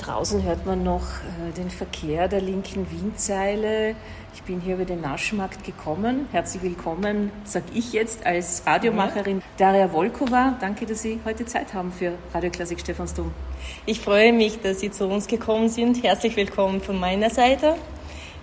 Draußen hört man noch äh, den Verkehr der linken Windseile. Ich bin hier über den Naschmarkt gekommen. Herzlich willkommen, sage ich jetzt als Radiomacherin Daria Volkova. Danke, dass Sie heute Zeit haben für Radioklassik Stephansdom. Ich freue mich, dass Sie zu uns gekommen sind. Herzlich willkommen von meiner Seite.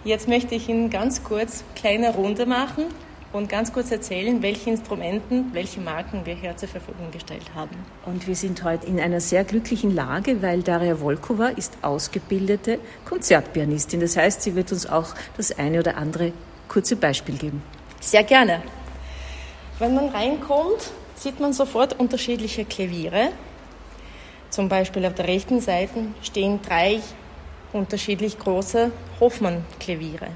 Jetzt möchte ich Ihnen ganz kurz eine kleine Runde machen und ganz kurz erzählen, welche Instrumenten, welche Marken wir hier zur Verfügung gestellt haben. Und wir sind heute in einer sehr glücklichen Lage, weil Daria Volkova ist ausgebildete Konzertpianistin. Das heißt, sie wird uns auch das eine oder andere kurze Beispiel geben. Sehr gerne. Wenn man reinkommt, sieht man sofort unterschiedliche Klaviere. Zum Beispiel auf der rechten Seite stehen drei unterschiedlich große Hofmann-Klaviere.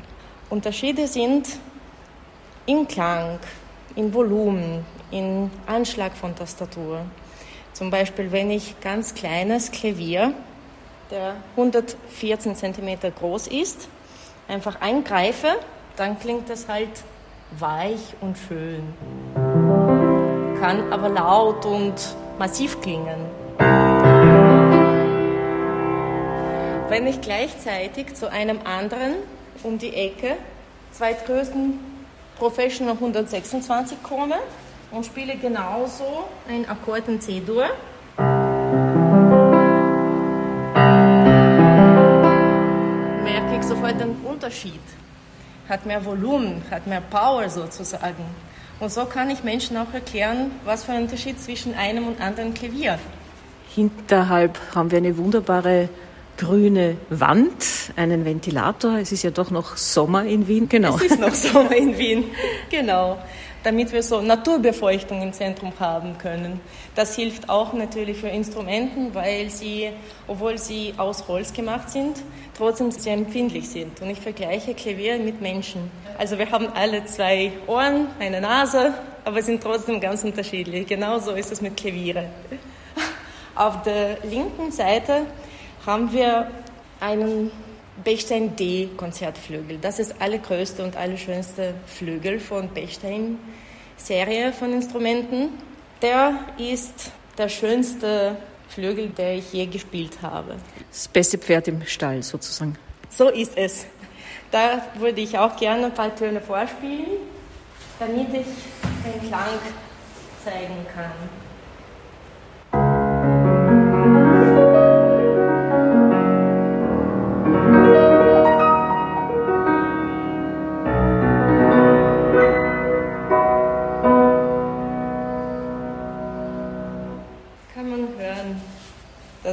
Unterschiede sind in Klang, in Volumen, in Anschlag von Tastatur. Zum Beispiel, wenn ich ganz kleines Klavier, der 114 cm groß ist, einfach eingreife, dann klingt das halt weich und schön. Kann aber laut und massiv klingen. Wenn ich gleichzeitig zu einem anderen um die Ecke zweitgrößten Professional 126 komme und spiele genauso ein Akkord in C-Dur. Merke ich sofort den Unterschied. Hat mehr Volumen, hat mehr Power sozusagen. Und so kann ich Menschen auch erklären, was für ein Unterschied zwischen einem und anderen Klavier. Hinterhalb haben wir eine wunderbare grüne Wand, einen Ventilator. Es ist ja doch noch Sommer in Wien. Genau. Es ist noch Sommer in Wien, genau. Damit wir so Naturbefeuchtung im Zentrum haben können. Das hilft auch natürlich für Instrumenten, weil sie, obwohl sie aus Holz gemacht sind, trotzdem sehr empfindlich sind. Und ich vergleiche Klavier mit Menschen. Also wir haben alle zwei Ohren, eine Nase, aber sind trotzdem ganz unterschiedlich. Genauso ist es mit Klaviere. Auf der linken Seite haben wir einen Bechstein D Konzertflügel. Das ist allergrößte und allerschönste Flügel von Bechstein Serie von Instrumenten. Der ist der schönste Flügel, der ich je gespielt habe. Das beste Pferd im Stall sozusagen. So ist es. Da würde ich auch gerne ein paar Töne vorspielen, damit ich den Klang zeigen kann.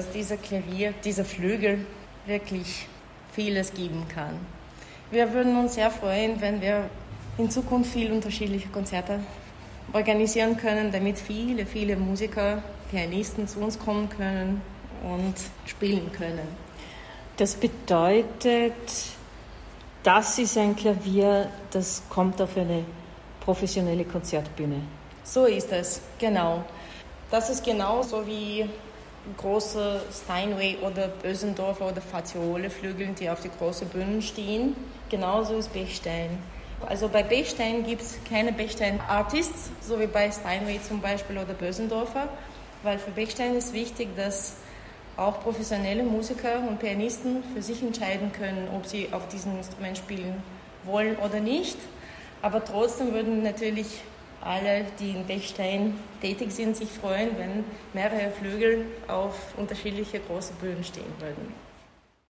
Dieser Klavier, dieser Flügel wirklich vieles geben kann. Wir würden uns sehr freuen, wenn wir in Zukunft viele unterschiedliche Konzerte organisieren können, damit viele, viele Musiker, Pianisten zu uns kommen können und spielen können. Das bedeutet, das ist ein Klavier, das kommt auf eine professionelle Konzertbühne. So ist es, genau. Das ist genauso wie große Steinway oder Bösendorfer oder Faziole-Flügel, die auf die großen Bühnen stehen. Genauso ist Bechstein. Also bei Bechstein gibt es keine Bechstein-Artists, so wie bei Steinway zum Beispiel oder Bösendorfer, weil für Bechstein ist wichtig, dass auch professionelle Musiker und Pianisten für sich entscheiden können, ob sie auf diesem Instrument spielen wollen oder nicht. Aber trotzdem würden natürlich alle, die in Bechstein tätig sind, sich freuen, wenn mehrere Flügel auf unterschiedliche große Bühnen stehen würden.